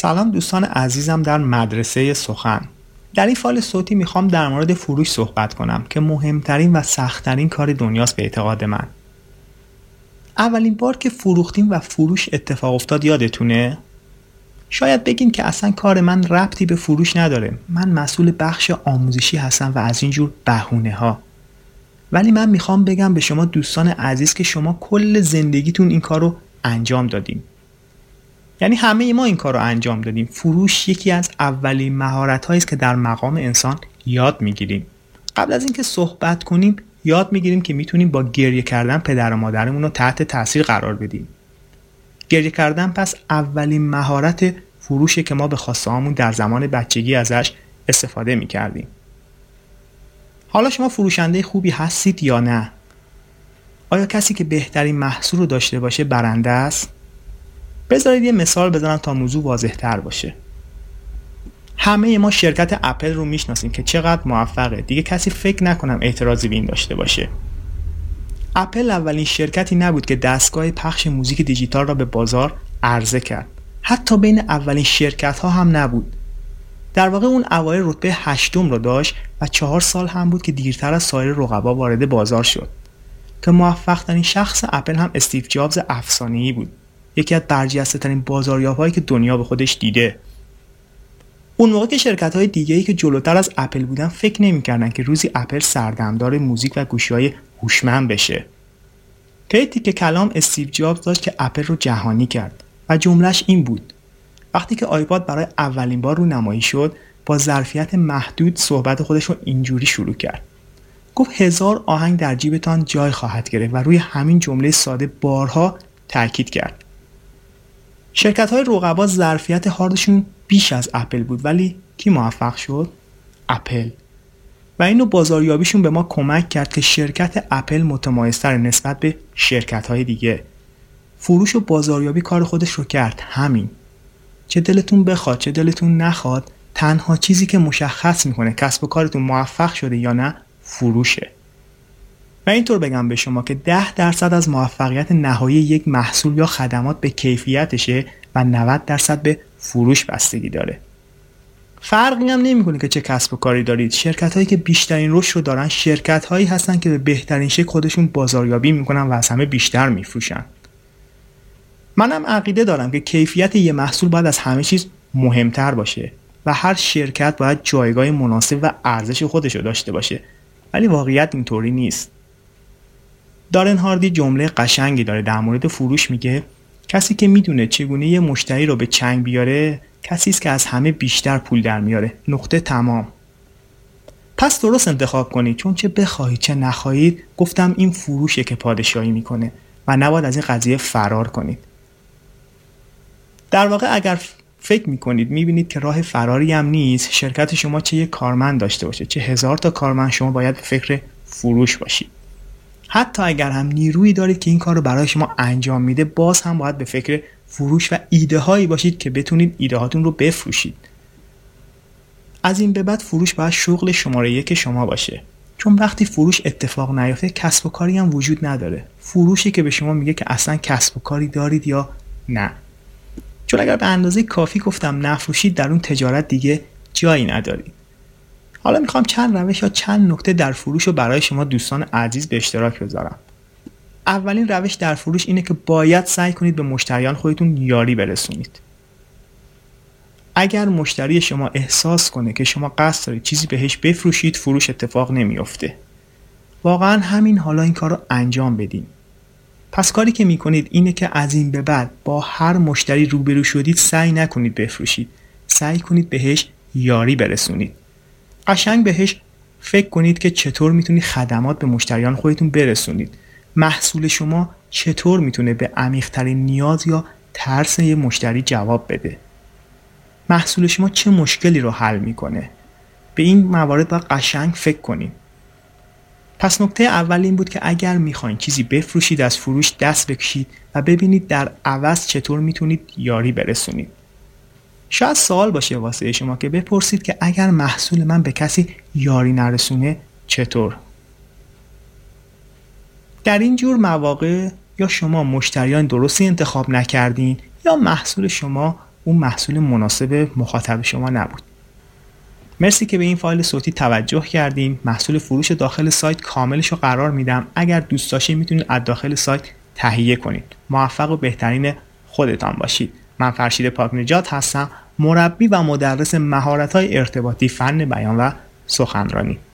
سلام دوستان عزیزم در مدرسه سخن. در این فایل صوتی می‌خوام در مورد فروش صحبت کنم که مهمترین و سختترین کار دنیاست به اعتقاد من. اولین بار که فروختیم و فروش اتفاق افتاد یادتونه؟ شاید بگین که اصلا کار من ربطی به فروش نداره. من مسئول بخش آموزشی هستم و از اینجور بهونه ها ولی من می‌خوام بگم به شما دوستان عزیز که شما کل زندگیتون این کار رو انجام دادیم یعنی همه ما این کار رو انجام دادیم. فروش یکی از اولین مهارت است که در مقام انسان یاد می‌گیریم. قبل از اینکه صحبت کنیم یاد می‌گیریم که می‌تونیم با گریه کردن پدر و مادرمون رو تحت تاثیر قرار بدیم. گریه کردن پس اولین مهارت فروشه که ما به خواسته در زمان بچگی ازش استفاده می‌کردیم. حالا شما فروشنده خوبی هستید یا نه؟ آیا کسی که بهترین محصول رو داشته باشه برنده است؟ بذارید یه مثال بزنم تا موضوع واضح تر باشه. همه ما شرکت اپل رو می‌شناسیم که چقدر موفقه. دیگه کسی فکر نکنم اعتراضی به داشته باشه. اپل اولین شرکتی نبود که دستگاه پخش موزیک دیجیتال را به بازار عرضه کرد. حتی بین اولین شرکت ها هم نبود. در واقع اون اوایل رتبه هشتم رو داشت و چهار سال هم بود که دیرتر از سایر رقبا وارد بازار شد. که موفق ترین شخص اپل هم استیو جابز افسانه‌ای بود. یکی از برجسته ترین بازاریابهایی که دنیا به خودش دیده. اون موقع که شرکت های دیگه ای که جلوتر از اپل بودن فکر نمی‌کردن که روزی اپل سردمدار موزیک و گوشی های هوشمند بشه. که که کلام استیو جابز داشت که اپل رو جهانی کرد و جملهش این بود. وقتی که آیپاد برای اولین بار رو نمایی شد با ظرفیت محدود صحبت خودش رو اینجوری شروع کرد. گفت هزار آهنگ در جیبتان جای خواهد گرفت و روی همین جمله ساده بارها تاکید کرد. شرکت های رقبا ظرفیت هاردشون بیش از اپل بود ولی کی موفق شد؟ اپل. و اینو بازاریابیشون به ما کمک کرد که شرکت اپل متمایزتر نسبت به شرکت های دیگه. فروش و بازاریابی کار خودش رو کرد همین. چه دلتون بخواد چه دلتون نخواد تنها چیزی که مشخص می‌کنه کسب و کارتون موفق شده یا نه فروشه. و اینطور بگم به شما که 10 درصد از موفقیت نهایی یک محصول یا خدمات به کیفیتشه و 90 درصد به فروش بستگی داره. فرقی هم نمی‌کنه که چه کسب و کاری دارید. شرکت هایی که بیشترین رشد رو دارن شرکت هایی هستن که به بهترین شکل خودشون بازاریابی می‌کنن و از همه بیشتر میفروشن. منم عقیده دارم که کیفیت یه محصول باید از همه چیز مهمتر باشه و هر شرکت باید جایگاه مناسب و ارزش خودش رو داشته باشه. ولی واقعیت اینطوری نیست. دارن هاردی جمله قشنگی داره. در مورد فروش میگه کسی که می‌دونه چگونه یه مشتری رو به چنگ بیاره کسی است که از همه بیشتر پول در میاره. نقطه تمام. پس درست انتخاب کنید چون چه بخواهید چه نخواهید گفتم این فروشه که پادشاهی می‌کنه و نباید از این قضیه فرار کنید. در واقع اگر فکر می‌کنید می‌بینید که راه فراری هم نیست. شرکت شما چه یک کارمند داشته باشه چه هزار تا کارمند شما باید فکر فروش باشید. حتی اگر هم نیرویی دارید که این کار رو برای شما انجام میده باز هم باید به فکر فروش و ایده هایی باشید که بتونید ایده هاتون رو بفروشید. از این به بعد فروش باید شغل شماره یک شما باشه. چون وقتی فروش اتفاق نیافته کسب و کاری هم وجود نداره. فروشی که به شما میگه که اصلا کسب و کاری دارید یا نه. چون اگر به اندازه کافی گفتم نفروشید در اون تجارت دیگه جایی ندارید. حالا می‌خوام چند روش یا چند نکته در فروش رو برای شما دوستان عزیز به اشتراک بذارم. اولین روش در فروش اینه که باید سعی کنید به مشتریان خودتون یاری برسونید. اگر مشتری شما احساس کنه که شما قصد دارید چیزی بهش بفروشید فروش اتفاق نمیافته. واقعا همین حالا این کار رو انجام بدین. پس کاری که می‌کنید اینه که از این به بعد با هر مشتری روبرو شدید سعی نکنید بفروشید. سعی کنید بهش یاری برسونید. قشنگ بهش فکر کنید که چطور می‌تونید خدمات به مشتریان خودتون برسونید. محصول شما چطور می‌تونه به عمیقترین نیاز یا ترس یه مشتری جواب بده؟ محصول شما چه مشکلی رو حل می‌کنه؟ به این موارد باید قشنگ فکر کنید. پس نکته اول این بود که اگر می‌خواین چیزی بفروشید از فروش دست بکشید و ببینید در عوض چطور می‌تونید یاری برسونید. شاید سوال باشه واسه شما که بپرسید که اگر محصول من به کسی یاری نرسونه چطور؟ در این جور مواقع یا شما مشتریان درستی انتخاب نکردین یا محصول شما اون محصول مناسب مخاطب شما نبود. مرسی که به این فایل صوتی توجه کردین، محصول فروش داخل سایت کاملش رو قرار میدم. اگر دوست داشتید می‌تونید از داخل سایت تهیه کنید. موفق و بهترین خودتان باشید. من فرشید پاک نجات هستم مربی و مدرس مهارتای ارتباطی فن بیان و سخنرانی.